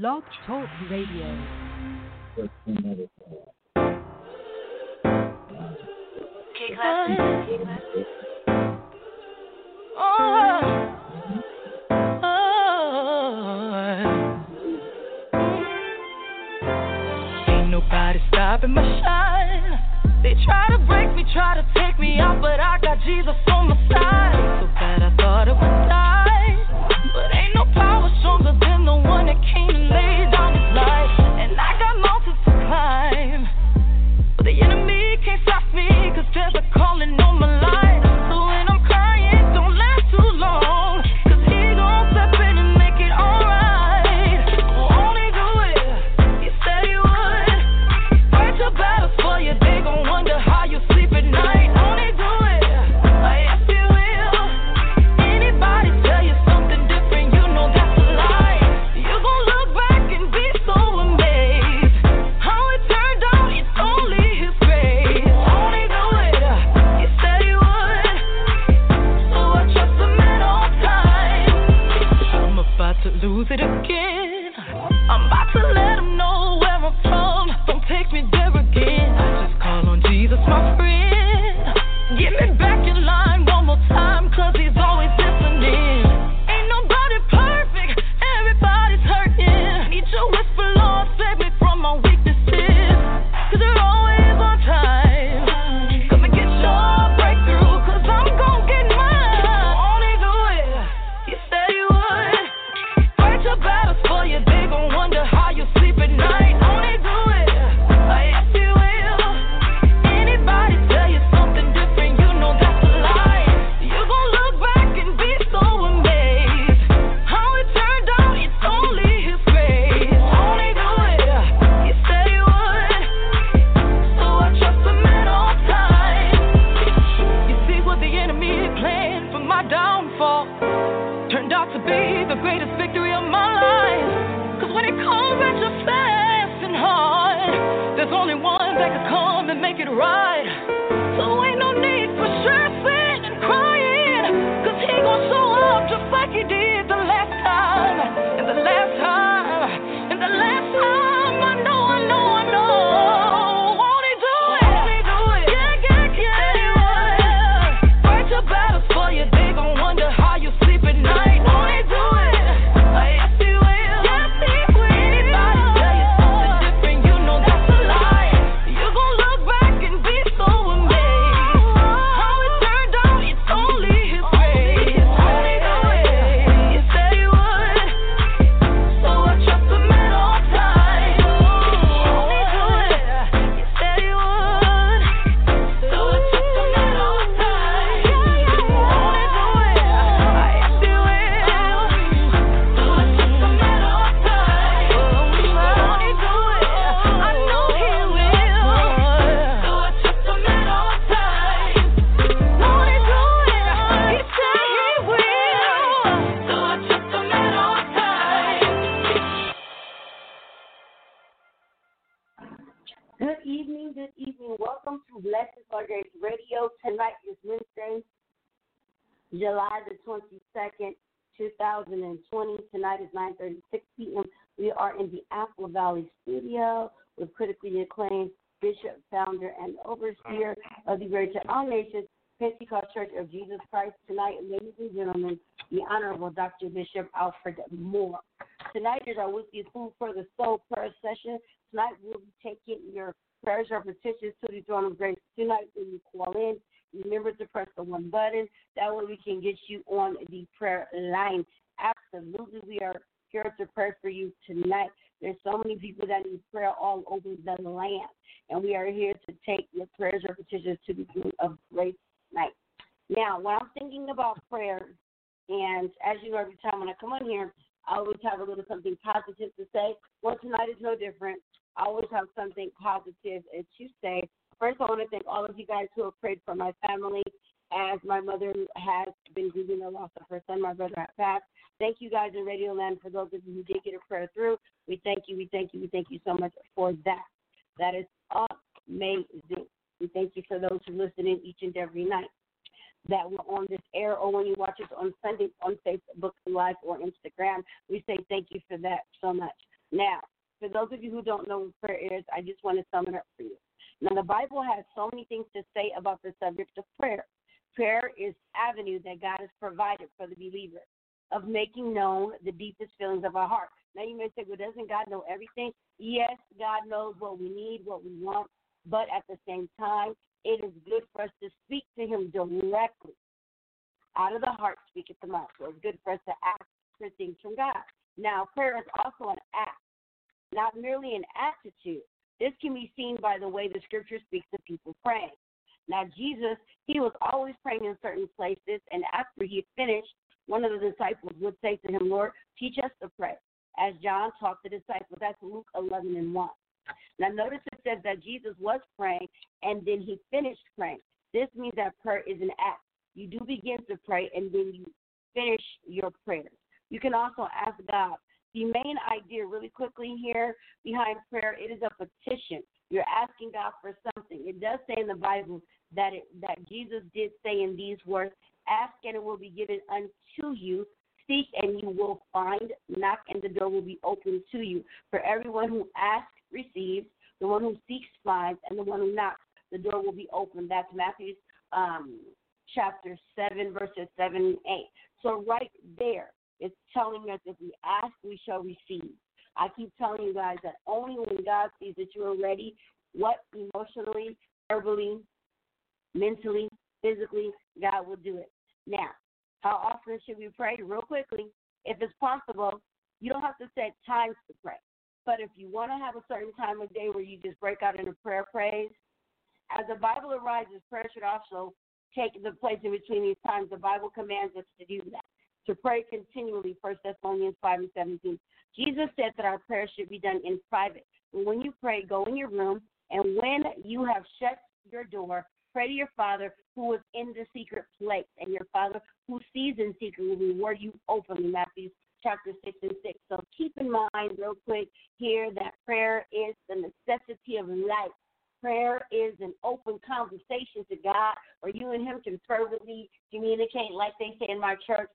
Blog Talk Radio. Ain't nobody stopping my shine. They try to break me, try to take me out, but I got Jesus on my side. So bad I thought it would die. But ain't no power stronger than there's a calling on my life. 2020. Tonight is 9.36 p.m. We are in the Apple Valley studio with critically acclaimed Bishop, founder, and overseer of the Greater All Nations Pentecost Church of Jesus Christ. Tonight, ladies and gentlemen, the Honorable Dr. Bishop Alfred Moore. Tonight is our weekly Food for the Soul prayer session. Tonight we'll be taking your prayers or petitions to the throne of grace. Tonight when you call in, remember to press the one button. That way we can get you on the prayer line. Absolutely, we are here to pray for you tonight. There's so many people that need prayer all over the land, and we are here to take your prayers or petitions to the root of great night. Now, when I'm thinking about prayer, and as you know, every time when I come on here, I always have a little something positive to say. Well, tonight is no different. I always have something positive to say. First, I want to thank all of you guys who have prayed for my family as my mother has been grieving the loss of her son, my brother had passed. Thank you guys in Radio Land for those of you who did get a prayer through. We thank you, we thank you, we thank you so much for that. That is amazing. We thank you for those who listen in each and every night that we're on this air or when you watch us on Sunday on Facebook Live or Instagram. We say thank you for that so much. Now, for those of you who don't know what prayer is, I just want to sum it up for you. Now, the Bible has so many things to say about the subject of prayer. Prayer is avenue that God has provided for the believer of making known the deepest feelings of our heart. Now you may say, well, doesn't God know everything? Yes, God knows what we need, what we want, but at the same time, it is good for us to speak to Him directly. Out of the heart speak speaketh the mouth. So it's good for us to ask for things from God. Now, prayer is also an act, not merely an attitude. This can be seen by the way the scripture speaks of people praying. Now, Jesus, he was always praying in certain places, and after he finished, one of the disciples would say to him, Lord, teach us to pray. As John taught the disciples, that's Luke 11 and 1. Now, notice it says that Jesus was praying and then he finished praying. This means that prayer is an act. You do begin to pray and then you finish your prayers. You can also ask God. The main idea, really quickly here behind prayer, it is a petition. You're asking God for something. It does say in the Bible that it, that Jesus did say in these words, "Ask and it will be given unto you. Seek and you will find. Knock and the door will be opened to you. For everyone who asks receives, the one who seeks finds, and the one who knocks, the door will be opened." That's Matthew um, chapter seven, verses seven and eight. So right there, it's telling us if we ask, we shall receive. I keep telling you guys that only when God sees that you are ready, what emotionally, verbally, mentally, physically, God will do it. Now, how often should we pray? Real quickly, if it's possible, you don't have to set times to pray. But if you want to have a certain time of day where you just break out into prayer praise, as the Bible arises, prayer should also take the place in between these times. The Bible commands us to do that, to pray continually, 1 Thessalonians 5 and 17. Jesus said that our prayers should be done in private. When you pray, go in your room, and when you have shut your door, pray to your Father who is in the secret place, and your Father who sees in secret will reward you openly. Matthew chapter 6 and 6. So keep in mind, real quick, here that prayer is the necessity of life. Prayer is an open conversation to God where you and Him can fervently communicate, like they say in my church,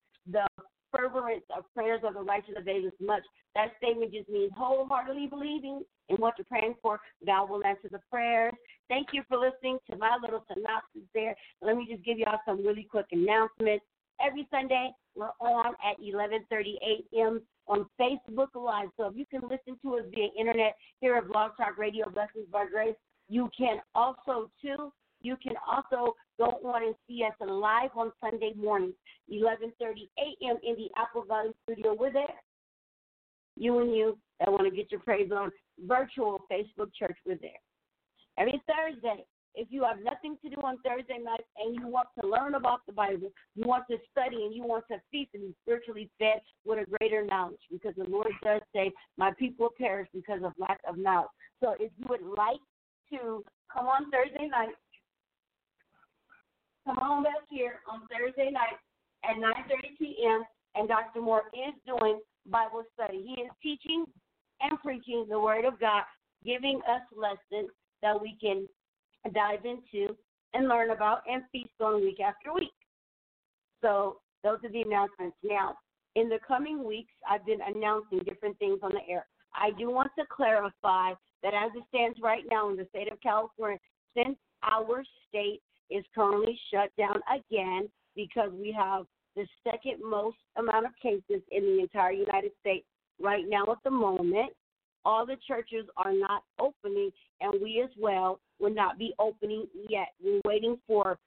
fervent of prayers of the righteous availeth much. That statement just means wholeheartedly believing in what you're praying for. God will answer the prayers. Thank you for listening to my little synopsis there. Let me just give y'all some really quick announcements. Every Sunday, we're on at 11:30 a.m. on Facebook Live. So if you can listen to us via internet here at Blog Talk Radio, Blessings by Grace, you can also too you can also go on and see us live on Sunday mornings, 11:30 a.m. in the Apple Valley studio. We're there. You and you that want to get your praise on virtual Facebook church, we're there. Every Thursday, if you have nothing to do on Thursday night and you want to learn about the Bible, you want to study and you want to feast and be spiritually fed with a greater knowledge, because the Lord does say, "My people perish because of lack of knowledge." So, if you would like to come on Thursday night come on back here on Thursday night at 9:30 p.m. and Dr. Moore is doing Bible study. He is teaching and preaching the Word of God, giving us lessons that we can dive into and learn about and feast on week after week. So those are the announcements. Now, in the coming weeks, I've been announcing different things on the air. I do want to clarify that as it stands right now in the state of California, since our state is currently shut down again because we have the second most amount of cases in the entire United States right now at the moment. All the churches are not opening, and we as well will not be opening yet. We're waiting for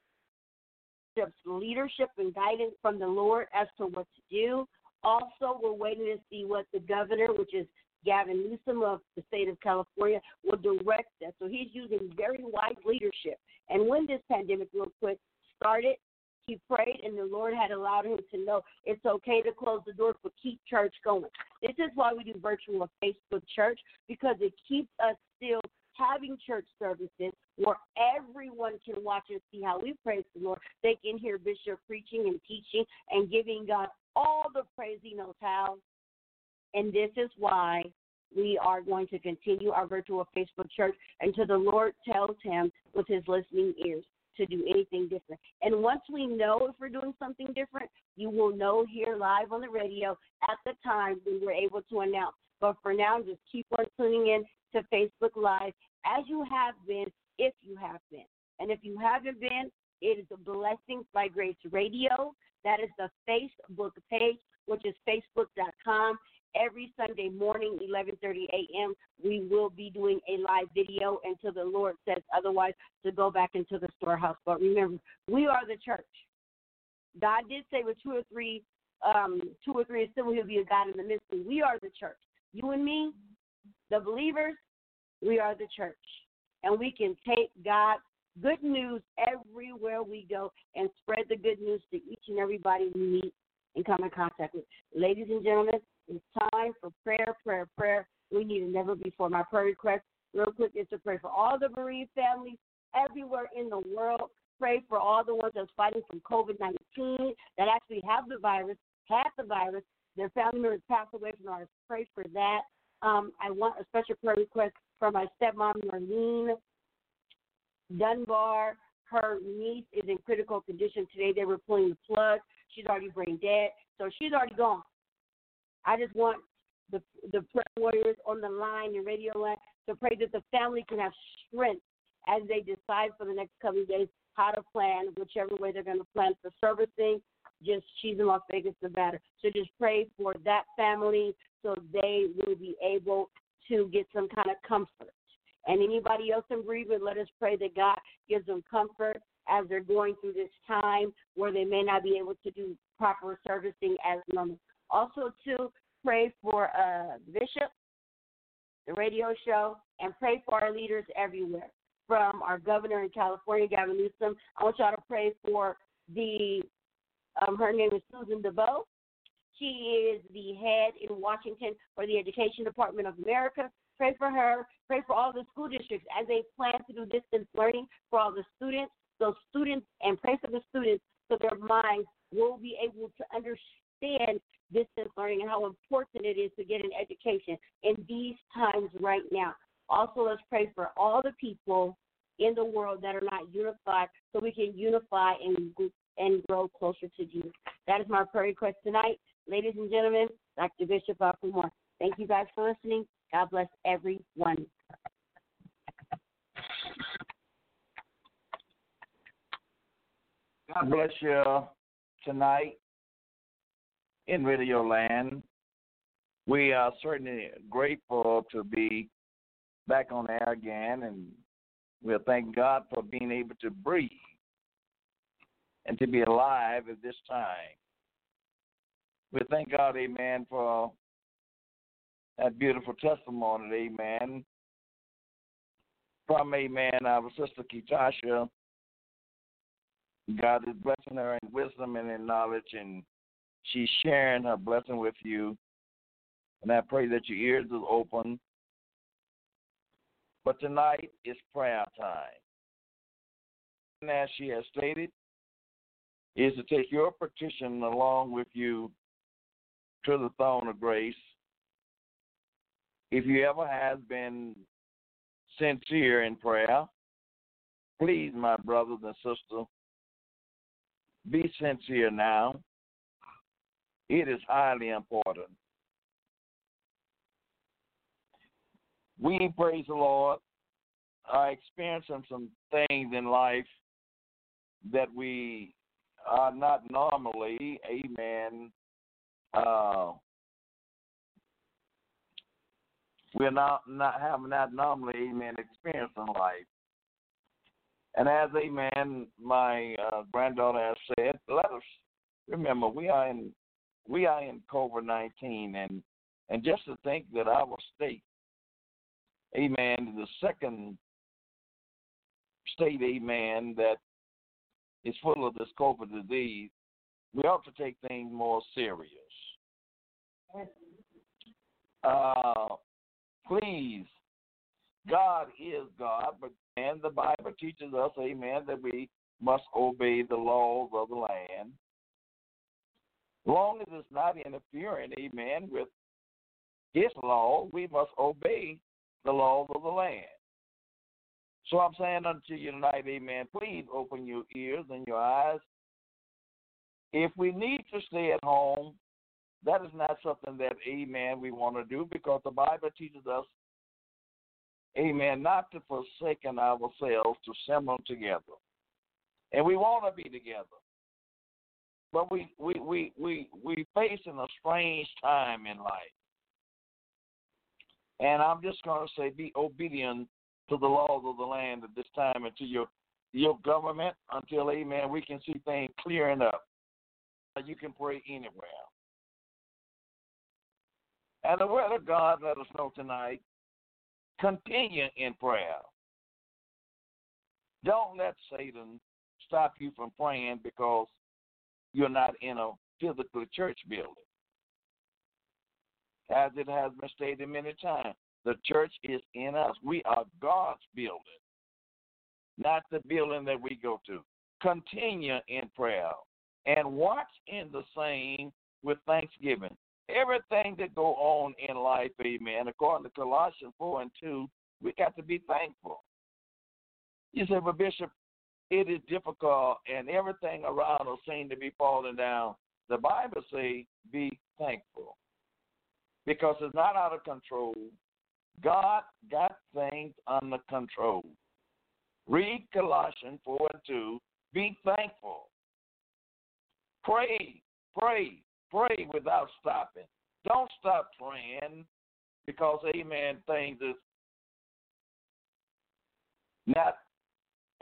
leadership and guidance from the Lord as to what to do. Also, we're waiting to see what the governor, which is Gavin Newsom of the state of California, will direct that. So he's using very wise leadership. And when this pandemic, real quick, started, he prayed and the Lord had allowed him to know it's okay to close the doors, but keep church going. This is why we do virtual Facebook church because it keeps us still having church services where everyone can watch and see how we praise the Lord. They can hear Bishop preaching and teaching and giving God all the praise he knows how. And this is why we are going to continue our virtual Facebook church until the Lord tells him with his listening ears to do anything different. And once we know if we're doing something different, you will know here live on the radio at the time we were able to announce. But for now, just keep on tuning in to Facebook Live as you have been, if you have been. And if you haven't been, it is Blessings by Grace Radio. That is the Facebook page, which is facebook.com every Sunday morning, 11:30 a.m. We will be doing a live video until the Lord says otherwise to go back into the storehouse. But remember, we are the church. God did say with two or three, um, two or three assemble, He'll be a God in the midst. We are the church. You and me, the believers, we are the church, and we can take God's good news everywhere we go and spread the good news to each and everybody we meet and come in contact with. Ladies and gentlemen, it's time for prayer, prayer, prayer. We need it never before. My prayer request, real quick, is to pray for all the bereaved families everywhere in the world. Pray for all the ones that's fighting from COVID 19 that actually have the virus, had the virus, their family members passed away from ours. Pray for that. Um, I want a special prayer request for my stepmom, Marlene Dunbar. Her niece is in critical condition today. They were pulling the plug. She's already brain dead, so she's already gone. I just want the the prayer warriors on the line and radio line to pray that the family can have strength as they decide for the next coming days how to plan, whichever way they're going to plan for servicing. Just she's in Las Vegas, Nevada. So just pray for that family so they will be able to get some kind of comfort. And anybody else in bereavement, let us pray that God gives them comfort as they're going through this time where they may not be able to do proper servicing as normal. Also, to pray for uh, Bishop, the radio show, and pray for our leaders everywhere. From our governor in California, Gavin Newsom, I want y'all to pray for the, um, her name is Susan DeVoe. She is the head in Washington for the Education Department of America. Pray for her. Pray for all the school districts as they plan to do distance learning for all the students. Those students, and pray for the students so their minds will be able to understand distance learning and how important it is to get an education in these times right now. Also, let's pray for all the people in the world that are not unified so we can unify and, and grow closer to Jesus. That is my prayer request tonight. Ladies and gentlemen, Dr. Bishop Moore. Thank you guys for listening. God bless everyone. God bless you tonight in Radio Land. We are certainly grateful to be back on air again, and we'll thank God for being able to breathe and to be alive at this time. We thank God, amen, for that beautiful testimony, amen, from, amen, our sister Ketasha. God is blessing her in wisdom and in knowledge and She's sharing her blessing with you. And I pray that your ears are open. But tonight is prayer time. And as she has stated, is to take your petition along with you to the throne of grace. If you ever have been sincere in prayer, please, my brothers and sisters, be sincere now. It is highly important. We, praise the Lord, are experiencing some things in life that we are not normally, amen, uh, we're not not having that normally, amen, experience in life. And as amen, my uh, granddaughter has said, let us remember we are in we are in COVID nineteen, and and just to think that our state, amen, the second state, amen, that is full of this COVID disease, we ought to take things more serious. Uh, please God is God, but and the Bible teaches us, amen, that we must obey the laws of the land. Long as it's not interfering, amen, with his law, we must obey the laws of the land. So I'm saying unto you tonight, amen, please open your ears and your eyes. If we need to stay at home, that is not something that, amen, we want to do because the Bible teaches us, amen, not to forsaken ourselves to assemble together. And we want to be together. But we we we we we facing a strange time in life. And I'm just going to say, be obedient to the laws of the land at this time and to your your government until, amen, we can see things clearing up. You can pray anywhere. And the word of God let us know tonight. Continue in prayer. Don't let Satan stop you from praying because you're not in a physical church building. As it has been stated many times, the church is in us. We are God's building, not the building that we go to. Continue in prayer and watch in the same with thanksgiving. Everything that go on in life, amen, according to Colossians 4 and 2, we got to be thankful. You say, but Bishop, it is difficult and everything around us seems to be falling down. The Bible says, be thankful because it's not out of control. God got things under control. Read Colossians 4 and 2. Be thankful. Pray, pray, pray without stopping. Don't stop praying because, amen, things is not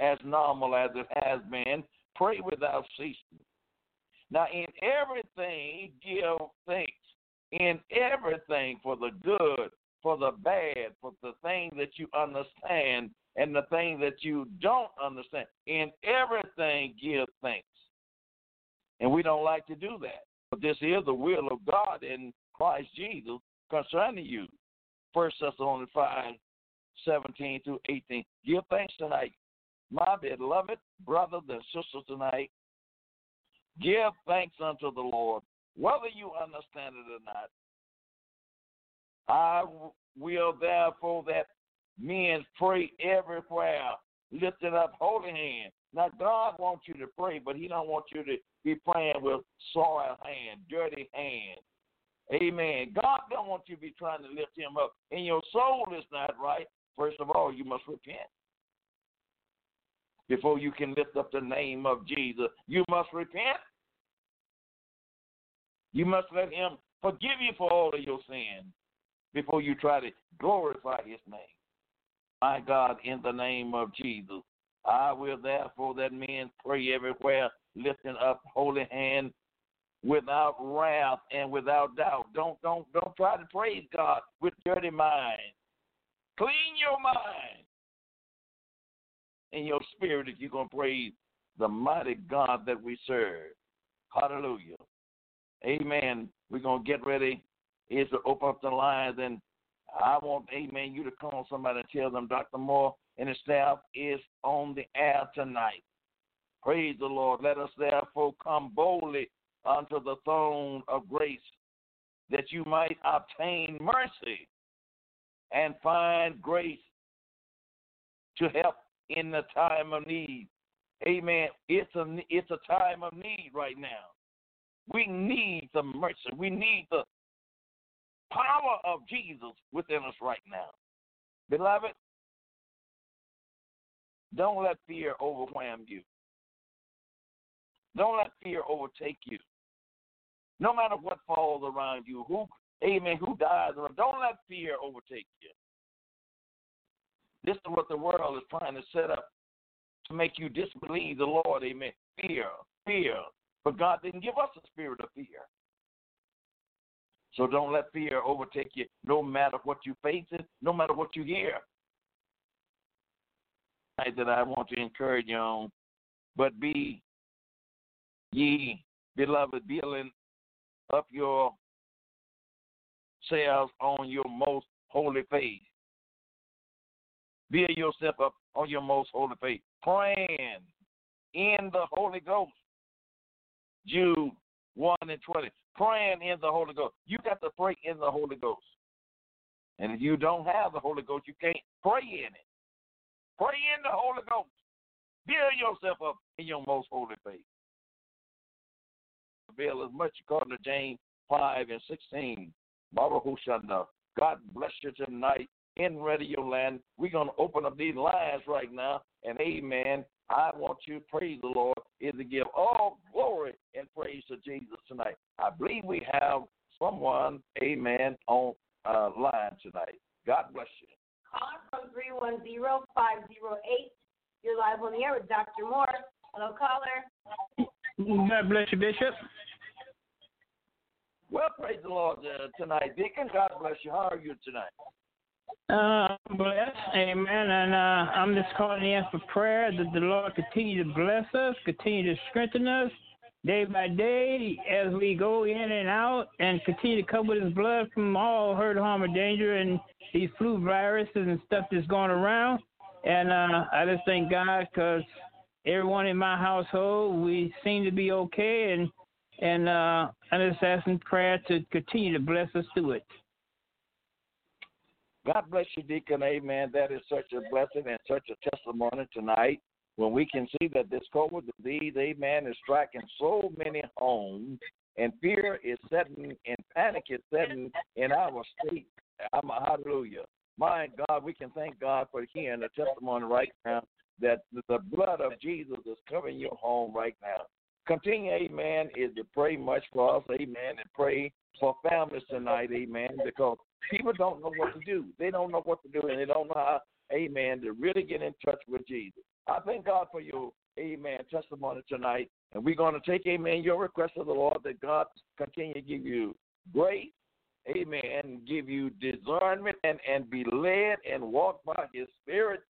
as normal as it has been. Pray without ceasing. Now, in everything, give thanks. In everything for the good, for the bad, for the things that you understand and the things that you don't understand. In everything, give thanks. And we don't like to do that. But this is the will of God in Christ Jesus concerning you. First Thessalonians 5, 17 through 18. Give thanks tonight my beloved brothers and sisters tonight, give thanks unto the Lord, whether you understand it or not. I will therefore that men pray everywhere, lifting up holy hands. Now God wants you to pray, but He don't want you to be praying with soiled hands, dirty hands. Amen. God don't want you to be trying to lift Him up, and your soul is not right. First of all, you must repent before you can lift up the name of Jesus. You must repent. You must let Him forgive you for all of your sins before you try to glorify His name. My God, in the name of Jesus, I will therefore that men pray everywhere, lifting up holy hands without wrath and without doubt. Don't don't don't try to praise God with dirty mind. Clean your mind in your spirit if you're going to praise the mighty God that we serve. Hallelujah. Amen. We're going to get ready is to open up the lines and I want, amen, you to call somebody and tell them Dr. Moore and his staff is on the air tonight. Praise the Lord. Let us therefore come boldly unto the throne of grace that you might obtain mercy and find grace to help in the time of need. Amen. It's a it's a time of need right now. We need the mercy. We need the power of Jesus within us right now. Beloved, don't let fear overwhelm you. Don't let fear overtake you. No matter what falls around you, who, amen, who dies, don't let fear overtake you. This is what the world is trying to set up to make you disbelieve the Lord. Amen. Fear, fear. But God didn't give us a spirit of fear. So don't let fear overtake you, no matter what you face, it, no matter what you hear. That I want to encourage you on, but be ye beloved, building up your selves on your most holy faith Build yourself up on your most holy faith. Praying in the Holy Ghost. Jude 1 and 20. Praying in the Holy Ghost. You got to pray in the Holy Ghost. And if you don't have the Holy Ghost, you can't pray in it. Pray in the Holy Ghost. Build yourself up in your most holy faith. Build as much according to James 5 and 16. Baruch. God bless you tonight in Radio Land. We're going to open up these lines right now. And amen. I want you to praise the Lord is to give all glory and praise to Jesus tonight. I believe we have someone, amen, on uh, line tonight. God bless you. Caller from 310-508. You're live on the air with Dr. Moore. Hello, caller. God bless you, Bishop. Well, praise the Lord uh, tonight. Deacon, God bless you. How are you tonight? Uh, I'm blessed, amen. And uh, I'm just calling in for prayer that the Lord continue to bless us, continue to strengthen us day by day as we go in and out, and continue to cover His blood from all hurt, harm, or danger, and these flu viruses and stuff that's going around. And uh, I just thank God because everyone in my household we seem to be okay, and and uh, I'm just asking prayer to continue to bless us through it. God bless you, Deacon. Amen. That is such a blessing and such a testimony tonight when we can see that this COVID disease, amen, is striking so many homes and fear is setting and panic is setting in our state. I'm a hallelujah. My God, we can thank God for hearing the testimony right now that the blood of Jesus is covering your home right now. Continue, amen, is to pray much for us, amen, and pray for families tonight, amen, because people don't know what to do. They don't know what to do, and they don't know how, amen, to really get in touch with Jesus. I thank God for your, amen, testimony tonight. And we're going to take, amen, your request of the Lord that God continue to give you grace, amen, give you discernment and, and be led and walk by his spirit,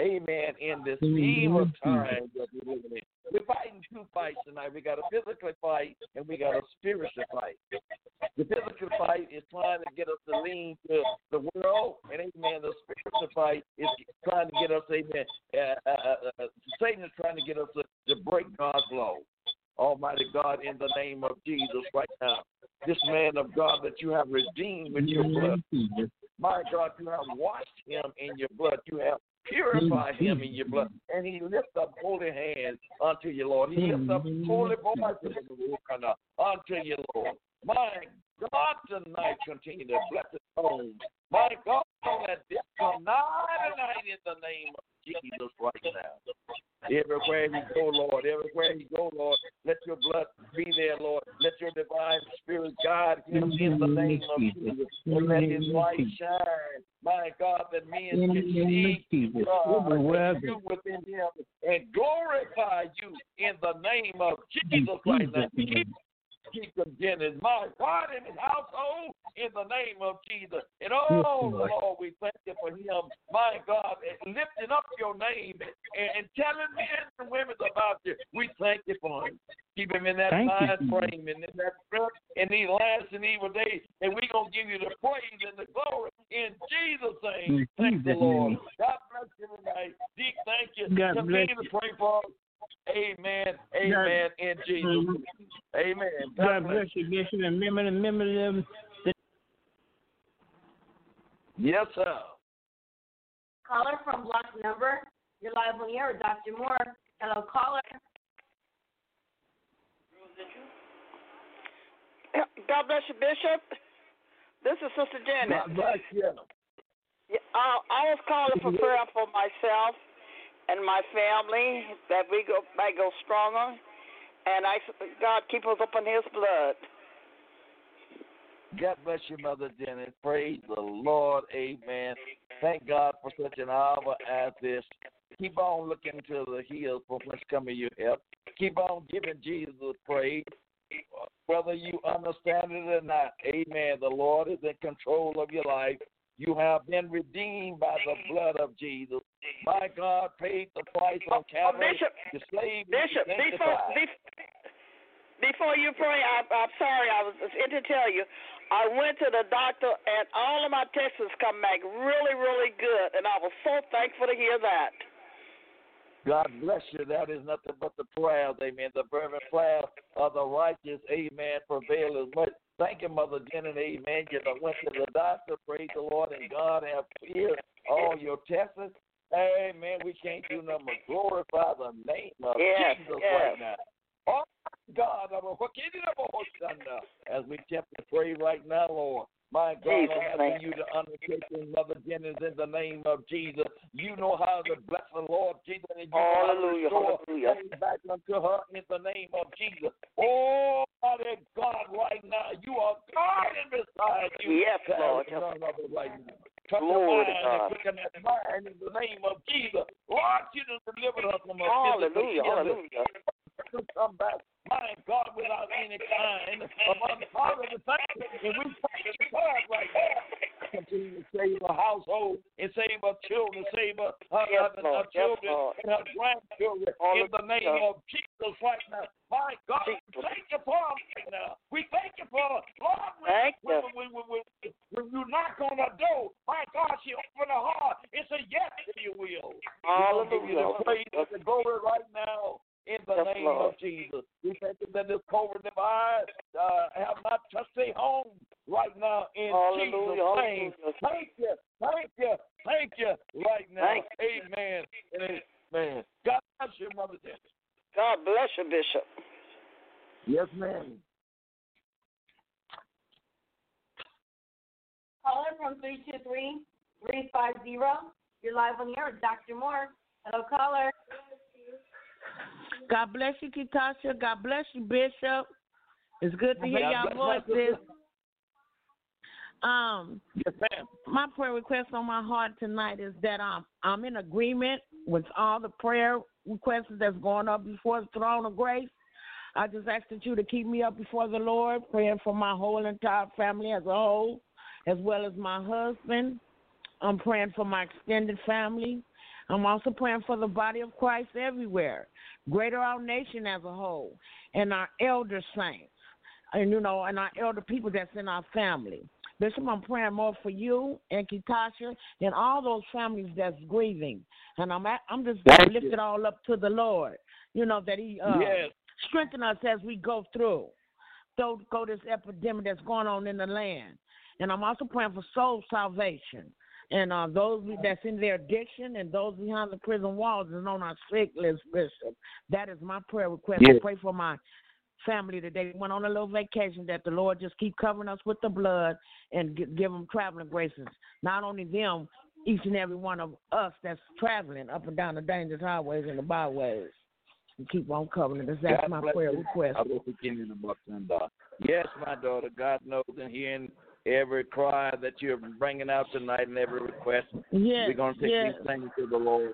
amen, in this evil time that we're living in. We're fighting two fights tonight. We got a physical fight and we got a spiritual fight. The physical fight is trying to get us to lean to the world, and amen. The spiritual fight is trying to get us, amen. Uh, uh, uh, uh, Satan is trying to get us to, to break God's law. Almighty God, in the name of Jesus, right now, this man of God that you have redeemed with your blood, my God, you have washed him in your blood. You have purified him in your blood. Mm-hmm. And he lifts up holy hands unto you, Lord. He lifts up mm-hmm. holy voices unto you, Lord. My God, tonight continue to bless his home. My God, let this come night and night in the name of Jesus right now. Everywhere he go, Lord, everywhere he go, Lord, let your blood be there, Lord. Let your divine spirit guide him in the name of Jesus. And let his light shine. My God, that men can see God you within him and glorify you in the name of Jesus right now. Keep them generous. My God in his household in the name of Jesus. And oh, Lord, we thank you for him. My God, lifting up your name and, and telling men and women about you. We thank you for him. Keep him in that Thank you, mind frame and in that strength in these last and evil days. And we're going to give you the praise and the glory in Jesus' name. In Thank the Lord. God bless you tonight. Dick, thank you. God Continue bless to pray for us. Amen. Amen. In Jesus' Amen. God bless you, Bishop, and remember, remember them. Yes, sir. Caller from block number. You're live on the air with Dr. Moore. Hello, caller. God bless you, Bishop. This is Sister Janet. God bless you. Yeah, I, I was calling for prayer for myself and my family that we go might go stronger, and I God keep us up in His blood. God bless you, Mother Janet. Praise the Lord. Amen. Thank God for such an hour as this. Keep on looking to the hills from whence coming your help. Keep on giving Jesus praise. Whether you understand it or not, amen. The Lord is in control of your life. You have been redeemed by the blood of Jesus. My God paid the price on oh, oh, Calvary. Bishop, The slave Bishop, folks, these, before you pray, I, I'm sorry, I was in to tell you. I went to the doctor, and all of my tests come back really, really good, and I was so thankful to hear that. God bless you. That is nothing but the prayers, amen. The fervent prayers of the righteous, amen, prevail as much. Thank you, Mother Jenny, amen. You went to the doctor, praise the Lord, and God have cleared all your tests. Amen. We can't do nothing but glorify the name of yes, Jesus yes. right now. Oh, God, I'm a as we attempt to pray right now, Lord. My God, Jesus, I'm asking you to undertake Mother Jennings in the name of Jesus. You know how to bless the Lord Jesus. And you hallelujah, know how to hallelujah. back unto her in the name of Jesus. Oh, Father God, right now, you are God and beside you. Yes, Lord. is none other right now. Touch Glory her mind and quicken that mind in the name of Jesus. Lord, you done delivered her from a Hallelujah, hallelujah. To come back, my God, without any kind of unpardonable thing. And we thank you for it right now. Continue to save her household and save her children, save her, her, Yes, her Yes, children Lord. and her grandchildren in the name Hallelujah. of Jesus right now. My God, we Jesus. thank you for them right now. We thank you for her. Lord, when, Thank when, you. when, when, when, you knock on her door, my God, she open her heart It's a yes to your will. We give you the praise and the glory right now in the Yes, name Lord. of Jesus. We thank you that this COVID device uh, have not touched their home right now in Hallelujah, Jesus' name. hallelujah. Thank you, thank you, thank you right now. Thank Amen and amen. God bless you, Mother Jenny. God bless you, Bishop. Yes, ma'am. Caller from 323-350. You're live on the air with Dr. Moore. Hello, caller. God bless you, Kitasha. God bless you, Bishop. It's good to hear God your bless my voices. Um, Yes, my prayer request on my heart tonight is that I'm I'm in agreement with all the prayer requests that's going up before the throne of grace. I just ask that you to keep me up before the Lord, praying for my whole entire family as a whole, as well as my husband. I'm praying for my extended family. I'm also praying for the body of Christ everywhere, greater our nation as a whole, and our elder saints, and you know, and our elder people that's in our family. Bishop, I'm praying more for you and Kitasha and all those families that's grieving, and I'm at, I'm just Thank gonna lift you. it all up to the Lord. You know that He uh, yes. strengthen us as we go through, Don't go this epidemic that's going on in the land. And I'm also praying for soul salvation and uh, those that's in their addiction and those behind the prison walls and on our sick list, Bishop. That is my prayer request. Yes. I pray for my family today. Went on a little vacation that the Lord just keep covering us with the blood and give them traveling graces. Not only them, each and every one of us that's traveling up and down the dangerous highways and the byways. And keep on covering us. That's God my prayer you. request. I will begin in the book and uh, Yes, my daughter. God knows and hearing every cry that you're bringing out tonight and every request. Yes, We're going to take yes. these things to the Lord.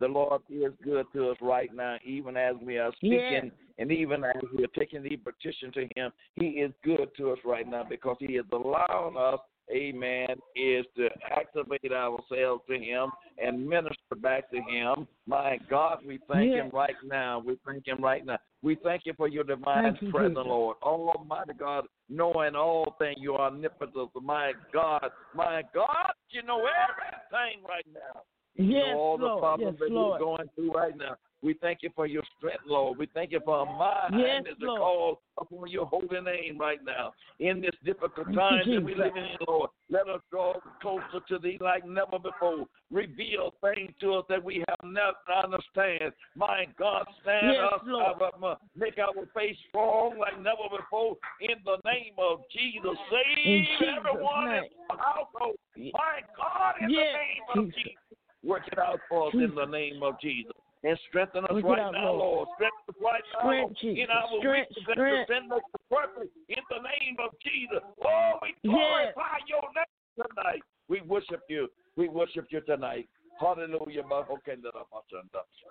The Lord is good to us right now, even as we are speaking, Yes. and even as we are taking the petition to Him. He is good to us right now because He is allowing us, Amen, is to activate ourselves to Him and minister back to Him. My God, we thank Yes. Him right now. We thank Him right now. We thank you for your divine you, presence, Jesus. Lord. Oh, Almighty God, knowing all things, you are omnipotent. My God, my God, you know everything right now. Yes, all the Lord. problems Yes, that Lord. we're going through right now. We thank you for your strength, Lord. We thank you for a mind Yes, that's Lord. call upon your holy name right now. In this difficult time that we live in, Lord, let us draw closer to thee like never before. Reveal things to us that we have never understand. My God, stand Yes, us Lord. up, make our faith strong like never before. In the name of Jesus, save Jesus' everyone in the household. My God, in Yes, the name of Jesus. Work it out for us in the name of Jesus. And strengthen us right out, now, Lord. Lord. Strengthen us right now Strength, Jesus. in our Strength, weakness and strength. defend us perfectly in the name of Jesus. Oh, we Yes. glorify your name tonight. We worship you. We worship you tonight. Hallelujah. My okay little muncher.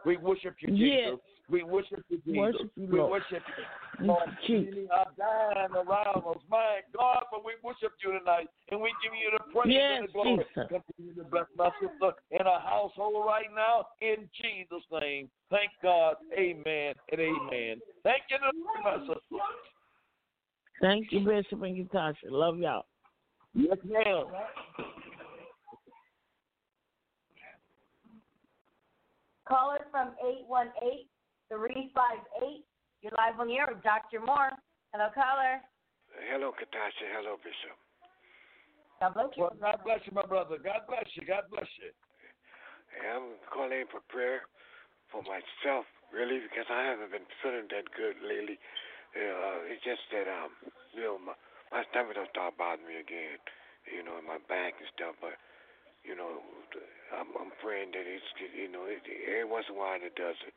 We worship you, Jesus. Yes. We worship you, Jesus. Worship you, we worship you. Lord, are dying around us. My God, but we worship you tonight and we give you the praise yes, and the glory. Jesus. Continue to bless my sister in her household right now in Jesus' name. Thank God. Amen and amen. Thank you, my sister. Thank you, Bishop and Katasha. Love y'all. Yes, ma'am. Caller from 818-358. You're live on the air with Dr. Moore. Hello, caller. Hello, Katasha. Hello, Bishop. God bless you. Well, God bless you, my brother. God bless you. God bless you. Hey, I'm calling for prayer for myself, really, because I haven't been feeling that good lately. Uh, it's just that, um, you know, my, my stomach don't start bothering me again, you know, and my back and stuff. But, you know, I'm, I'm praying that it's, you know, it, every once in a while it does it.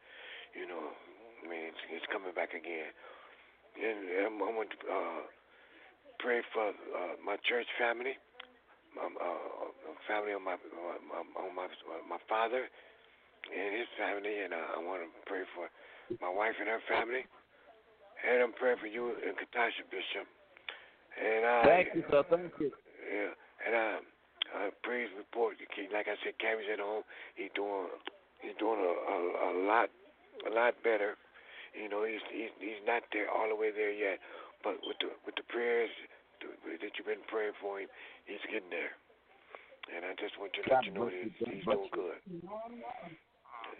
You know, I mean, it's, it's coming back again. And, and I want to uh, pray for uh, my church family, my uh, family on my on my my father and his family, and uh, I want to pray for my wife and her family. And I'm praying for you and Katasha Bishop. And I, Thank you, sir. Thank you. Yeah, and I, uh, praise report. Like I said, Cammy's at home. He's doing, he's doing a, a, a lot, a lot better. You know, he's he's he's not there all the way there yet, but with the with the prayers that you've been praying for him, he's getting there. And I just want to let you know that he's, he's doing good.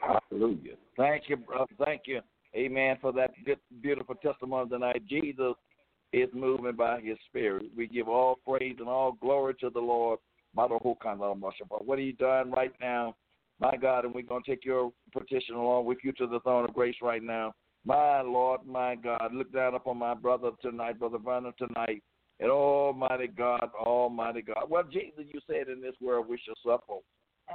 Hallelujah. Thank you, brother. Thank you. Amen for that good, beautiful testimony tonight. Jesus is moving by his spirit. We give all praise and all glory to the Lord by the whole kind of worship. What are you doing right now? My God, and we're going to take your petition along with you to the throne of grace right now. My Lord, my God, look down upon my brother tonight, Brother Vernon tonight. And Almighty God, Almighty God. Well, Jesus, you said in this world we shall suffer.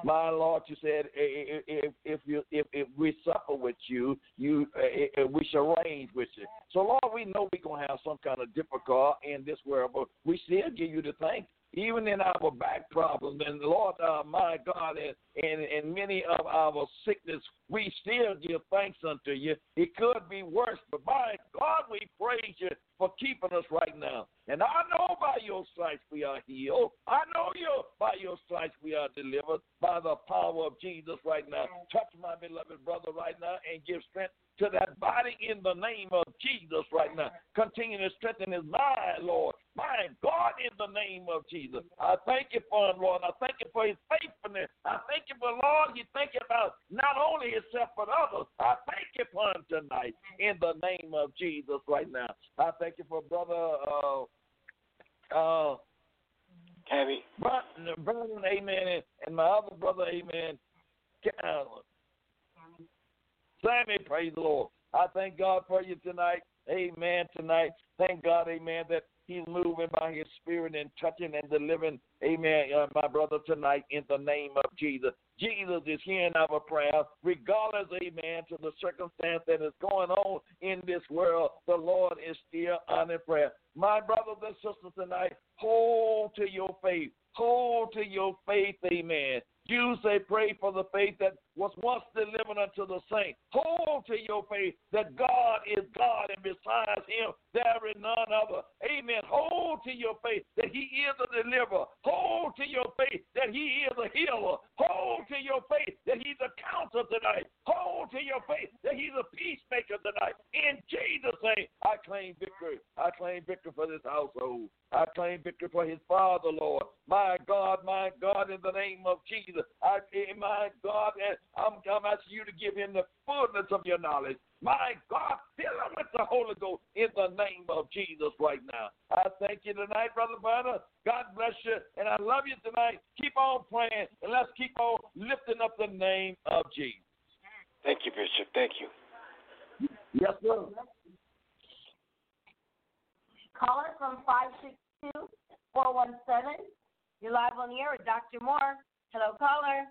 My Lord, you said if if you if, if we suffer with you, you uh, we shall reign with you. So Lord, we know we're gonna have some kind of difficulty in this world, but we still give you the thanks even in our back problems. And Lord, uh, my God, and, and, and many of our sickness, we still give thanks unto you. It could be worse, but my God, we praise you for keeping us right now. And I know by your stripes we are healed. I know you by your stripes we are delivered by the power of Jesus right now. Touch my beloved brother right now and give strength to that body in the name of Jesus right now. Continue to strengthen his mind, Lord. My God, in the name of Jesus. I thank you for him, Lord. I thank you for his faithfulness. I thank you for, Lord, he's thinking about not only himself but others. I thank you for him tonight in the name of Jesus right now. I thank you for brother uh uh Cabby. Brother, amen, and my other brother, amen. Uh, Sammy, praise the Lord. I thank God for you tonight. Amen. Tonight. Thank God, amen, that He's moving by His Spirit and touching and delivering, amen, uh, my brother, tonight in the name of Jesus. Jesus is hearing our prayer, regardless, amen, to the circumstance that is going on in this world. The Lord is still honoring prayer. My brothers and sisters tonight, hold to your faith. Hold to your faith, amen. You they pray for the faith that was once delivered unto the saints. Hold to your faith that God is God, and besides Him, there is none other. Amen. Hold to your faith that He is a deliverer. Hold to your faith that He is a healer. Hold to your faith that He's a counselor tonight. Hold to your faith that He's a peacemaker tonight. In Jesus' name, I claim victory. I claim victory for this household. I claim victory for his father, Lord. My God, my God, in the name of Jesus. I, my God, I'm, I'm asking you to give him the fullness of your knowledge. My God, fill him with the Holy Ghost in the name of Jesus right now. I thank you tonight, Brother Banner. God bless you, and I love you tonight. Keep on praying, and let's keep on lifting up the name of Jesus. Thank you, Bishop. Thank you. Yes, sir. Caller from 562 417. You're live on the air with Dr. Moore. Hello, caller.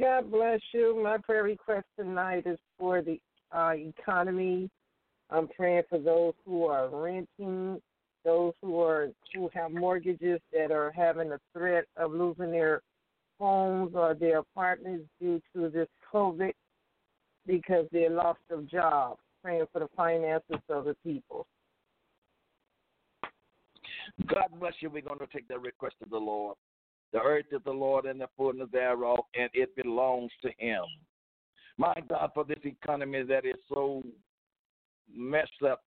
God bless you. My prayer request tonight is for the uh, economy. I'm praying for those who are renting, those who are who have mortgages that are having a threat of losing their homes or their apartments due to this COVID because they lost their jobs. praying for the finances of the people. God bless you. We're going to take that request to the Lord. The earth is the Lord and the fullness thereof, and it belongs to Him. My God, for this economy that is so messed up,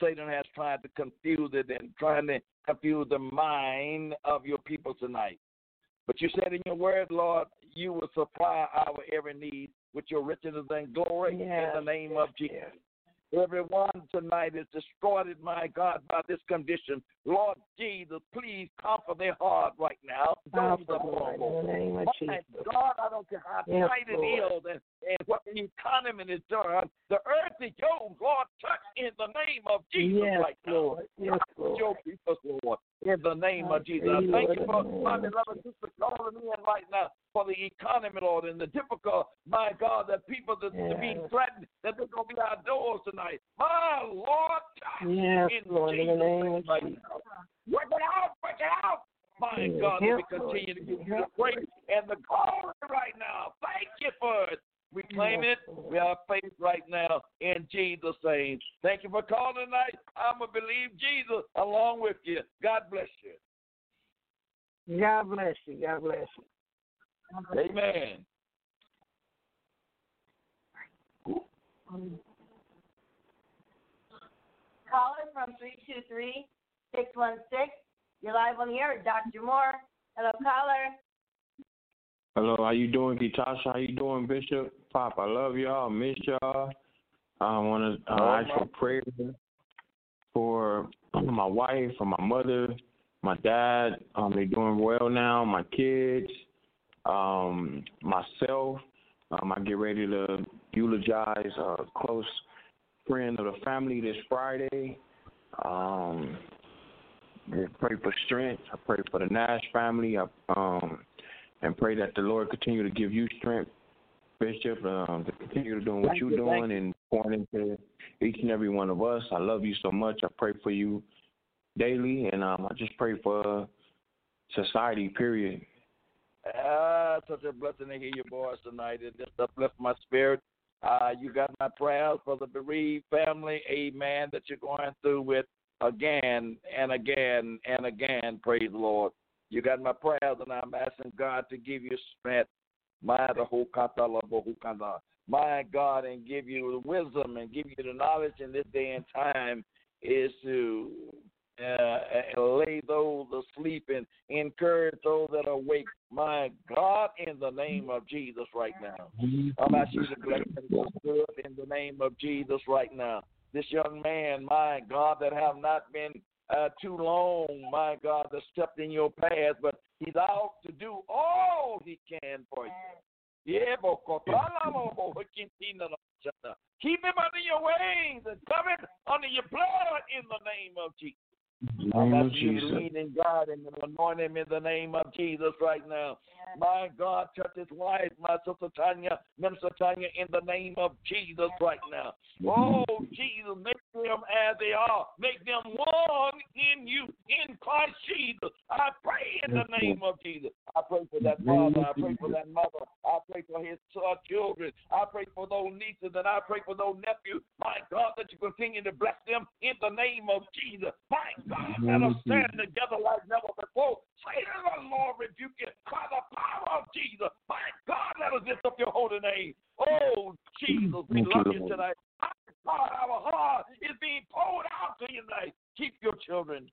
Satan has tried to confuse it and trying to confuse the mind of your people tonight. But you said in your word, Lord, you will supply our every need with your riches and glory yes. in the name of Jesus. Everyone tonight is destroyed, my God, by this condition. Lord Jesus, please comfort their heart right now. Those Lord, in the name of Jesus. God, I don't care how Yes, tight it Lord. is and, and what the economy is doing. The earth is yours, Lord. Touch in the name of Jesus Yes, right now. Lord. Yes, Lord. your people, Lord, in the name of Jesus. I thank Lord, you for my beloved sister calling in right now for the economy, Lord, and the difficult, my God, that people that are being Yes. threatened that they're going to be outdoors tonight. My Lord, touch Yes, in Lord, in the Jesus' name of Jesus. Now. Work it out, work it out. My Yes, God, let me continue to give you the Help, and the glory right now. Thank you for it. We claim it. We have faith right now in Jesus' name. Thank you for calling tonight. I'm going to believe Jesus along with you. God bless you. God bless you. God bless you. Amen. Caller from 323 616. You're live on the air, Dr. Moore. Hello, caller. Hello, how you doing, Gitasha? How you doing, Bishop? Pop, I love y'all. Miss y'all. I want to uh, ask for prayer for my wife, for my mother, my dad. Um, they're doing well now. My kids, um, myself. Um, I get ready to eulogize a close friend of the family this Friday. Um, I pray for strength. I pray for the Nash family. I, um, and pray that the Lord continue to give you strength, Bishop, um, to continue doing what you're you, doing and pouring into each and every one of us. I love you so much. I pray for you daily, and um, I just pray for society. Period. Ah, such a blessing to hear your voice tonight. It just uplifts my spirit. Uh, you got my prayers for the bereaved family, amen, that you're going through with again and again and again. Praise the Lord. You got my prayers, and I'm asking God to give you strength. My God, and give you the wisdom and give you the knowledge in this day and time is to uh, lay those asleep and encourage those that are awake. My God, in the name of Jesus, right now, I'm asking you to bless them in the name of Jesus, right now. This young man, my God, that have not been uh, too long, my God, that stepped in your path, but he's out to do all he can for you. Keep him under your wings and cover him under your blood in the name of Jesus. I'm Name of asking you to Jesus. lead in God and anoint him in the name of Jesus right now. My God, touch his wife, my sister Tanya, Minister Tanya, in the name of Jesus right now. Mm-hmm. Oh, Jesus, make them as they are. Make them one in you, in Christ Jesus. I pray in the name of Jesus. I pray for that father. I pray for that mother. I pray for his children. I pray for those nieces and I pray for those nephews. My God, that you continue to bless them in the name of Jesus. My God, let us stand together like never before. Satan, the Lord rebuke you by the power of Jesus. My God, let us lift up your holy name. Oh, Jesus, we love you tonight. God, our heart is being poured out to you tonight. Keep your children.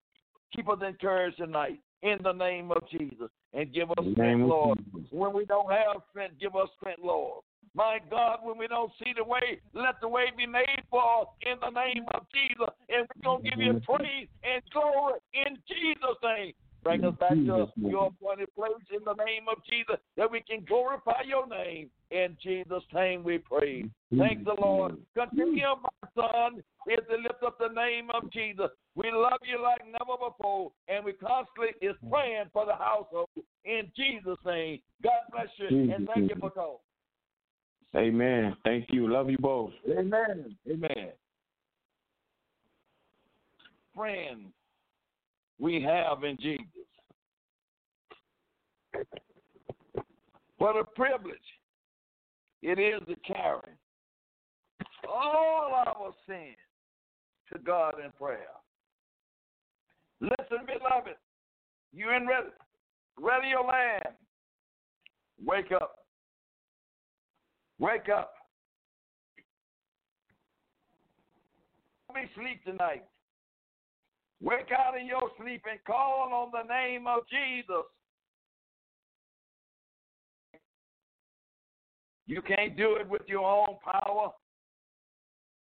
Keep us encouraged tonight in the name of Jesus. And give us strength, Lord. When we don't have strength, give us strength, Lord. My God, when we don't see the way, let the way be made for us in the name of Jesus. And we're going to give you praise and glory in Jesus' name. Bring us back to your appointed place in the name of Jesus that we can glorify your name. In Jesus' name we pray. Thank the Lord. Continue, my son, is to lift up the name of Jesus. We love you like never before, and we constantly is praying for the household in Jesus' name. God bless you, and thank you for calling. Amen. Thank you. Love you both. Amen. Amen. Friends, we have in Jesus. What a privilege it is to carry all our sins to God in prayer. Listen, beloved, you in radio land. Wake up. Wake up. Let me sleep tonight. Wake out of your sleep and call on the name of Jesus. You can't do it with your own power.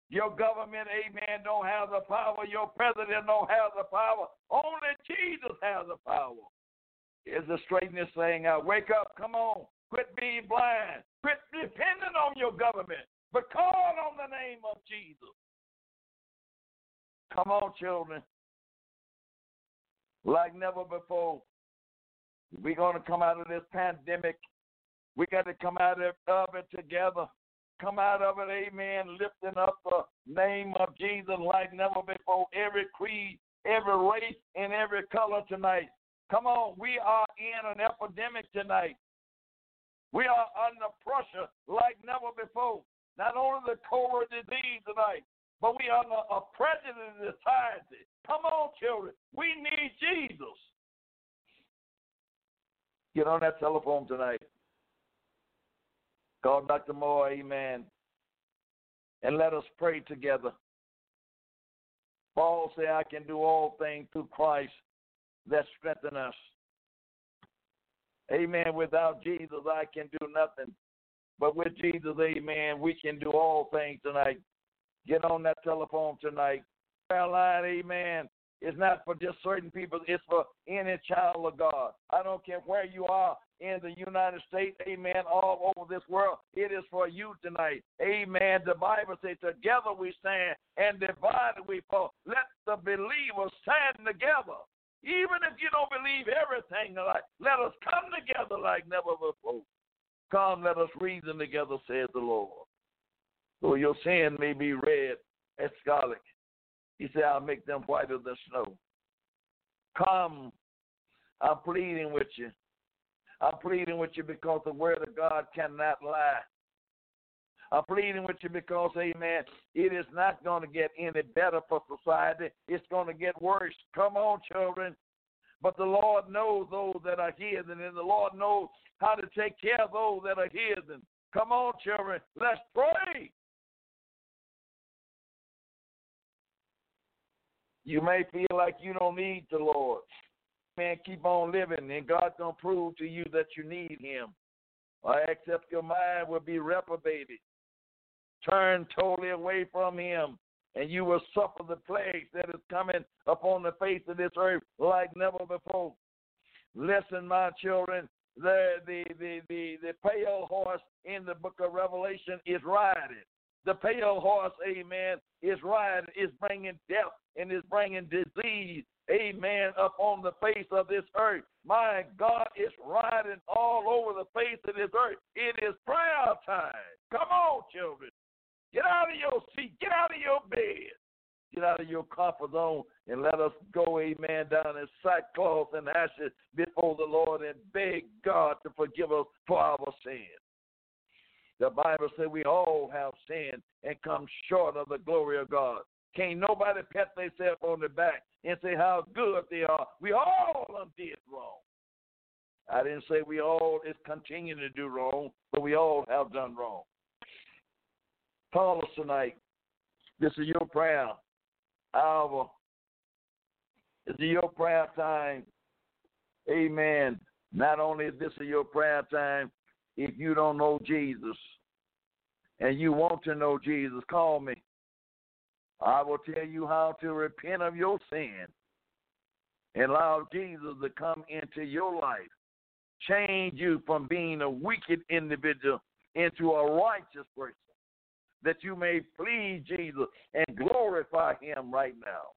Your government, amen, don't have the power. Your president don't have the power. Only Jesus has the power. Is the straightness saying out? Wake up, come on. Quit being blind. Quit depending on your government. But call on the name of Jesus. Come on, children. Like never before. We're going to come out of this pandemic. We got to come out of it together come out of it, amen, lifting up the name of Jesus like never before. Every creed, every race, and every color tonight. Come on, we are in an epidemic tonight. We are under pressure like never before. Not only the COVID disease tonight, but we are under a prejudice society. Come on, children. We need Jesus. Get on that telephone tonight. Call Dr. Moore, amen. And let us pray together. Paul said, I can do all things through Christ that strengthen us. Amen. Without Jesus, I can do nothing. But with Jesus, amen, we can do all things tonight. Get on that telephone tonight. Prayer line, amen. It's not for just certain people, it's for any child of God. I don't care where you are in the United States, amen, all over this world. It is for you tonight. Amen. The Bible says, Together we stand and divided we fall. Let the believers stand together. Even if you don't believe everything, like let us come together like never before. Come, let us reason together, says the Lord. So your sin may be red as scarlet. He said, I'll make them whiter than snow. Come, I'm pleading with you. I'm pleading with you because the word of God cannot lie. I'm pleading with you because, amen, it is not going to get any better for society. It's going to get worse. Come on, children. But the Lord knows those that are his, and the Lord knows how to take care of those that are. And come on, children, let's pray. You may feel like you don't need the Lord man, keep on living, and God's gonna prove to you that you need Him. Or except your mind will be reprobated. Turn totally away from Him, and you will suffer the plague that is coming upon the face of this earth like never before. Listen, my children, the the the the, the pale horse in the book of Revelation is riding. The pale horse, amen, is riding, is bringing death and is bringing disease amen, up on the face of this earth. My God is riding all over the face of this earth. It is prayer time. Come on, children. Get out of your seat. Get out of your bed. Get out of your comfort zone and let us go, amen, down in sackcloth and ashes before the Lord and beg God to forgive us for our sins. The Bible says we all have sinned and come short of the glory of God. Can't nobody pat themselves on the back and say how good they are. We all did wrong. I didn't say we all is continuing to do wrong, but we all have done wrong. Us tonight. This is your prayer hour. This is your prayer time. Amen. Not only is this your prayer time, if you don't know Jesus and you want to know Jesus, call me. I will tell you how to repent of your sin and allow Jesus to come into your life, change you from being a wicked individual into a righteous person, that you may please Jesus and glorify Him right now.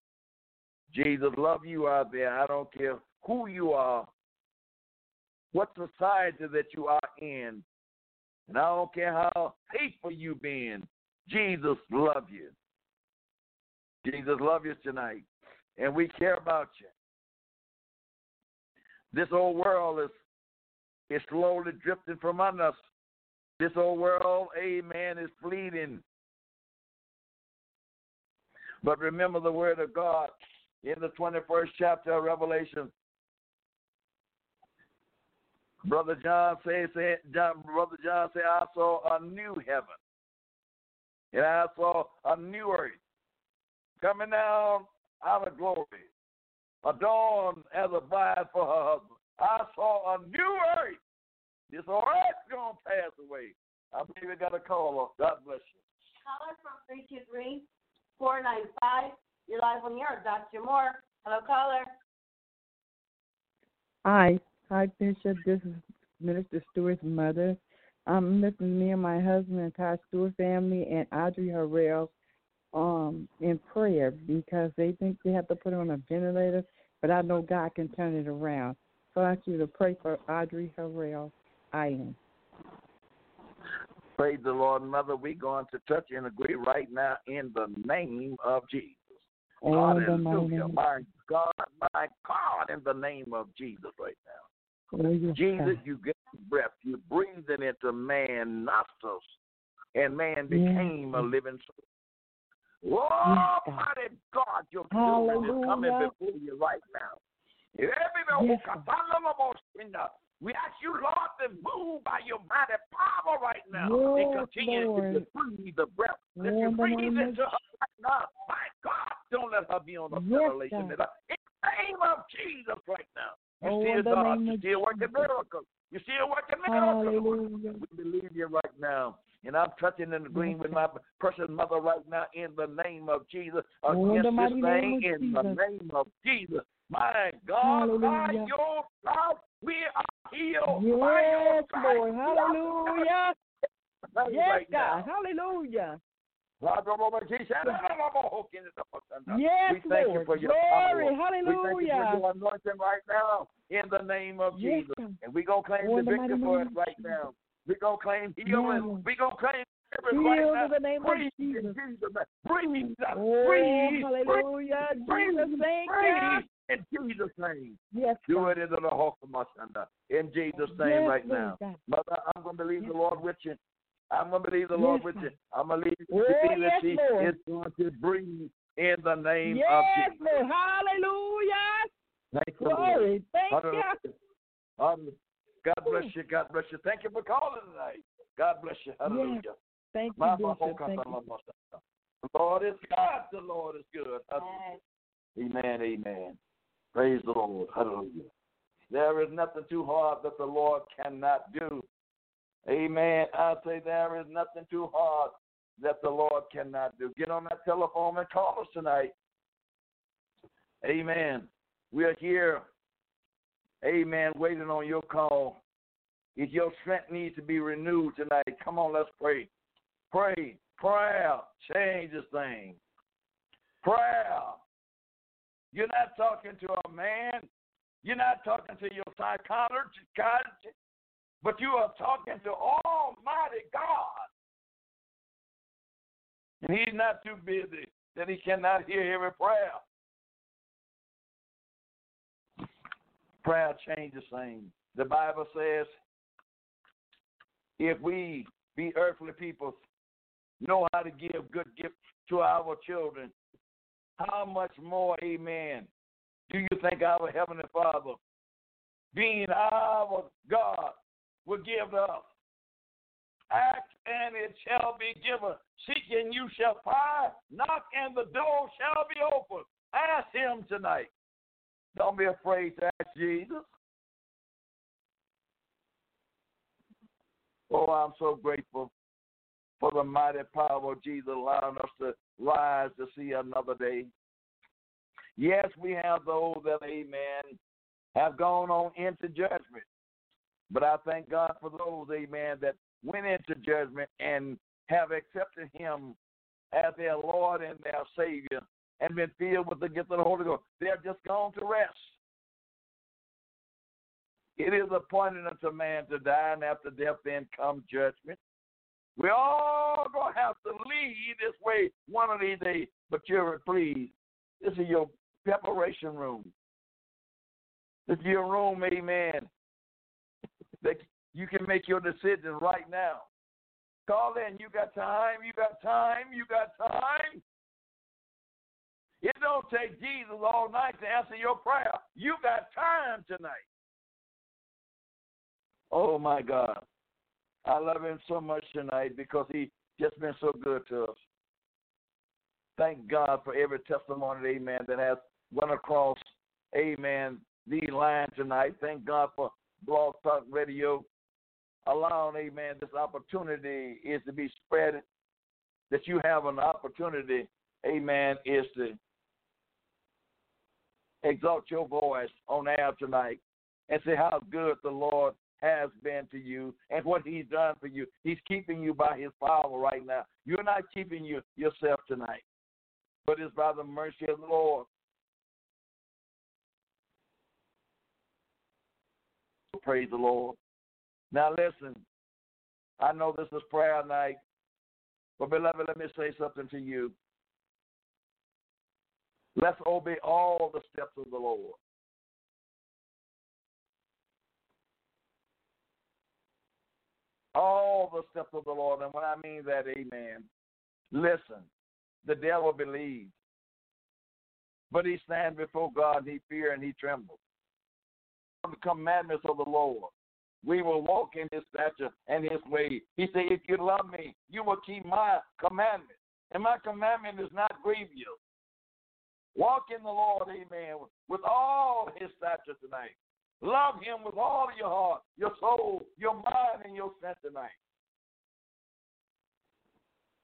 Jesus love you out there. I don't care who you are, what society that you are in, and I don't care how hateful you've been. Jesus love you. Jesus love you tonight, and we care about you. This old world is is slowly drifting from under us. This old world, amen, is fleeting. But remember the word of God in the 21st chapter of Revelation. Brother John says, John, Brother John said, I saw a new heaven, and I saw a new earth coming down out of glory, adorned as a bride for her husband. I saw a new earth. This old earth's gonna pass away. I believe we got a caller. God bless you. Caller from 323 495. You're live on your Dr. Moore. Hello, caller. Hi. Hi, Bishop. This is Minister Stewart's mother. I'm listening me and my husband and Todd Stewart family and Audrey Harrell um in prayer because they think they have to put her on a ventilator, but I know God can turn it around. So I ask you to pray for Audrey Harrell. I am. Praise the Lord, Mother. We're going to touch and agree right now in the name of Jesus. Oh, Hallelujah. My God, my God, in the name of Jesus right now. Jesus, you get breath. You breathed it into man nostrils, and man became a living soul. Oh, Yes, mighty God, your children is coming before you right now. Yes, uh, We ask you, Lord, to move by your mighty power right now Yes, and continue Lord. to breathe the breath that you the breathe into her right now. My God, don't let her be on a Yes, ventilation. In the name of Jesus right now. You Oh, still God, you of still working miracles. You still working miracles. Hallelujah. We believe you right now. And I'm touching and agreeing with my precious mother right now in the name of Jesus. Oh, Against this thing in the name of Jesus. My God, by your stripes, we are healed. by your Yes, Lord. Hallelujah. Yes, right God. now. Hallelujah. Yes, we thank Lord. you for your Glory. power. We thank you for your anointing right now in the name of Yes, Jesus. And we're going to claim Oh, the in victory for us of right now. We're going to claim healing. Yes. We're going to claim right Healed now. in the name of breathe Jesus. in Jesus' name. Breathe. Oh, breathe. hallelujah. Breathe. Jesus, thank breathe. you. In Jesus' name. Yes, Do God. it into the heart of my son. In Jesus' name Yes, right Lord now. God. Mother, I'm going to believe Yes, the Lord with you. I'm going to believe the Lord with you. I'm going to believe, believe yes, that Lord. is going to breathe in the name of Yes, Jesus. Lord. Hallelujah. Thank you, Lord. Glory. Thank Hallelujah. you. Hallelujah. God bless you. God bless you. Thank you for calling tonight. God bless you. Hallelujah. Thank you, Bishop. Thank you. The Lord is God. The Lord is good. Amen. Amen. Praise the Lord. Hallelujah. There is nothing too hard that the Lord cannot do. Amen. I say there is nothing too hard that the Lord cannot do. Get on that telephone and call us tonight. Amen. We are here. Amen. Waiting on your call. If your strength needs to be renewed tonight, come on, let's pray. Pray. Prayer changes things. Prayer. You're not talking to a man. You're not talking to your psychologist, but you are talking to Almighty God. And He's not too busy that He cannot hear every prayer. Prayer changes things. The Bible says if we be earthly people know how to give good gifts to our children, how much more, amen, do you think our Heavenly Father, being our God, will give up. Ask and it shall be given. Seek and you shall find. Knock and the door shall be opened. Ask Him tonight. Don't be afraid to ask Jesus. Oh, I'm so grateful for the mighty power of Jesus allowing us to rise to see another day. Yes, we have those that, amen, have gone on into judgment. But I thank God for those, amen, that went into judgment and have accepted Him as their Lord and their Savior and been filled with the gift of the Holy Ghost. They're just gone to rest. It is appointed unto man to die, and after death, then come judgment. We all gonna have to leave this way one of these days. But you're please, this is your preparation room. This is your room, amen. That you can make your decision right now. Call in. You got time. You got time. You got time. It don't take Jesus all night to answer your prayer. You got time tonight. Oh my God. I love him so much tonight because he just been so good to us. Thank God for every testimony, amen, that has went across, amen, the line tonight. Thank God for Blog Talk Radio allowing, amen, this opportunity is to be spread, that you have an opportunity, amen, is to exalt your voice on air tonight and say how good the Lord has been to you and what he's done for you. He's keeping you by his power right now. You're not keeping you yourself tonight, but it's by the mercy of the Lord. Praise the Lord. Now listen, I know this is prayer night, but beloved, let me say something to you. Let's obey all the steps of the Lord. All the steps of the Lord. And when I mean that, amen, listen, the devil believes. But he stands before God and he fears and he trembles. The commandments of the Lord. We will walk in his stature and his way. He said, If you love me, you will keep my commandments. And my commandment is not grievous. Walk in the Lord, amen, with all his stature tonight. Love him with all your heart, your soul, your mind, and your strength tonight.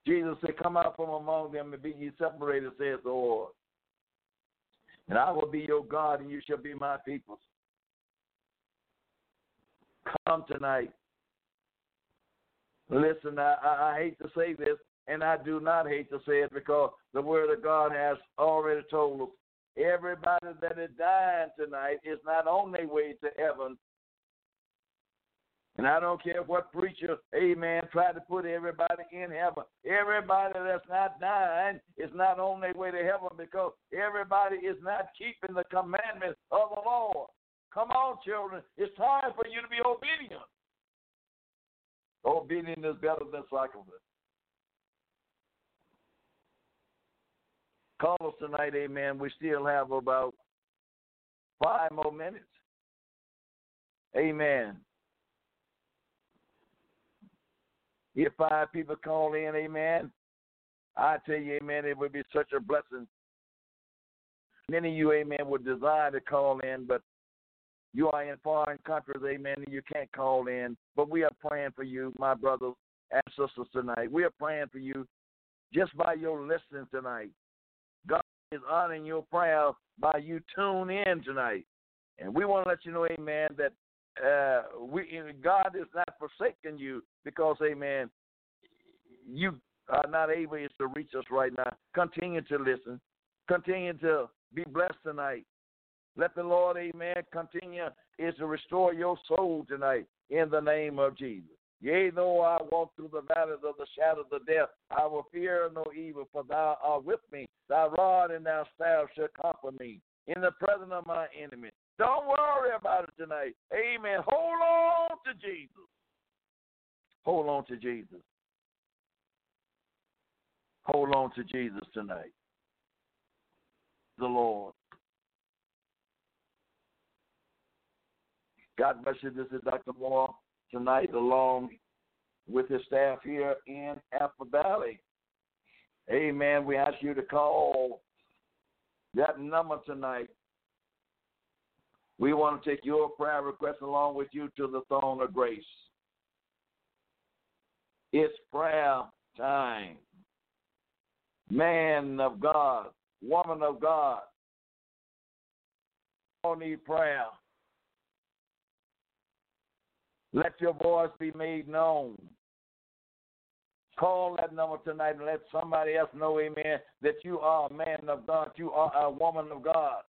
Jesus said, Come out from among them and be ye separated, says the Lord. And I will be your God, and you shall be my people. Come tonight. Listen, I, I, hate to say this, and I do not hate to say it because the Word of God has already told us everybody that is dying tonight is not on their way to heaven. And I don't care what preacher, amen, try to put everybody in heaven. Everybody that's not dying is not on their way to heaven because everybody is not keeping the commandments of the Lord. Come on, children. It's time for you to be obedient. Obedience is better than sacrifice. Call us tonight, amen. We still have about five more minutes. Amen. If five people call in, amen, I tell you, amen, it would be such a blessing. Many of you, amen, would desire to call in, but you are in foreign countries, amen, and you can't call in. But we are praying for you, my brothers and sisters, tonight. We are praying for you just by your listening tonight God is honoring your prayer by you tune in tonight. And we want to let you know, amen, that uh, we God is not forsaking you because, amen, you are not able to reach us right now. Continue to listen. Continue to be blessed tonight. Let the Lord, amen, continue is to restore your soul tonight in the name of Jesus. Yea, though I walk through the valleys of the shadow of death, I will fear no evil, for thou art with me. Thy rod and thy staff shall comfort me in the presence of my enemy. Don't worry about it tonight. Amen. Hold on to Jesus. Hold on to Jesus. Hold on to Jesus tonight. The Lord. God bless you. This is Dr. Moore tonight, along with his staff here in Apple Valley. Amen. We ask you to call that number tonight. We want to take your prayer request along with you to the throne of grace. It's prayer time. Man of God, woman of God, all need prayer. Let your voice be made known. Call that number tonight and let somebody else know, amen, that you are a man of God. You are a woman of God.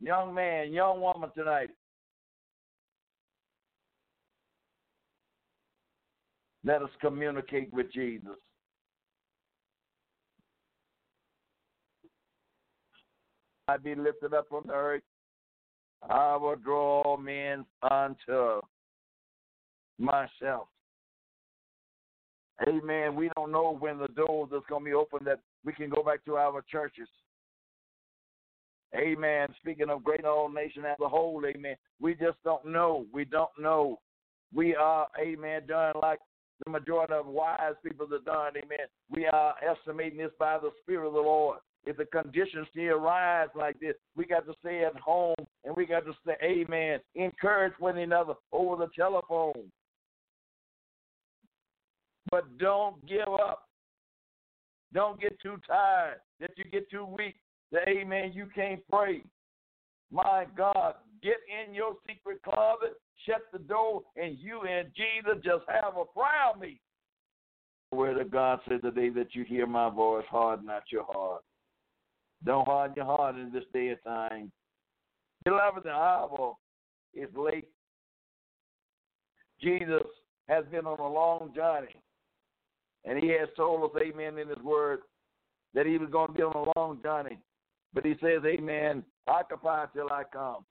Young man, young woman tonight. Let us communicate with Jesus. I be lifted up on the earth. I will draw men unto myself. Amen. We don't know when the doors is going to be open that we can go back to our churches. Amen. Speaking of great old nation as a whole, amen. We just don't know. We don't know. We are, amen, done like the majority of wise people are done, amen. We are estimating this by the Spirit of the Lord. If the conditions still rise like this, we got to stay at home and we got to say, Amen. Encourage one another over the telephone. But don't give up. Don't get too tired that you get too weak. That, amen, you can't pray. My God, get in your secret closet, shut the door, and you and Jesus just have a prayer meeting. Where the God said today that you hear my voice, harden not your heart. Don't harden your heart in this day of time. Beloved, the hour is late. Jesus has been on a long journey. And he has told us, amen, in his word, that he was going to be on a long journey. But he says, amen, occupy till I come.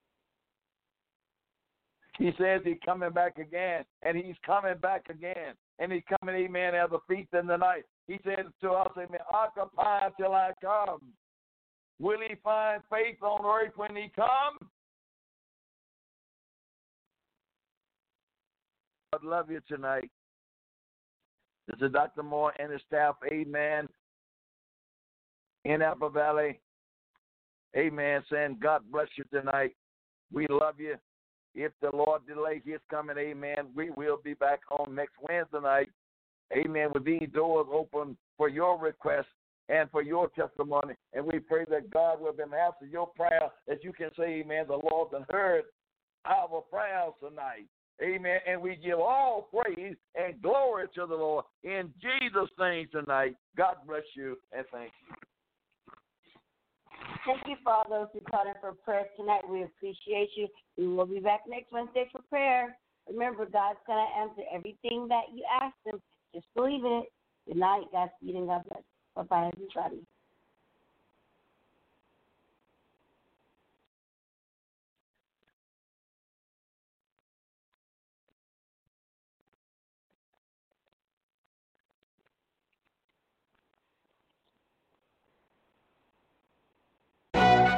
He says he's coming back again, and he's coming back again. And he's coming, amen, as a thief in the night. He says to us, amen, occupy till I come. Will he find faith on earth when he comes? I love you tonight. This is Dr. Moore and his staff. Amen. In Apple Valley. Amen. Saying God bless you tonight. We love you. If the Lord delay his coming, amen, we will be back on next Wednesday night. Amen. With these doors open for your requests and for your testimony. And we pray that God will then answer your prayer that you can say, Amen. The Lord has heard our prayers tonight. Amen. And we give all praise and glory to the Lord in Jesus' name tonight. God bless you and thank you. Thank you for all those who called in for prayer tonight. We appreciate you. We will be back next Wednesday for prayer. Remember, God's going to answer everything that you ask Him. Just believe in it. Good night. Godspeed and God bless. Bye bye, everybody.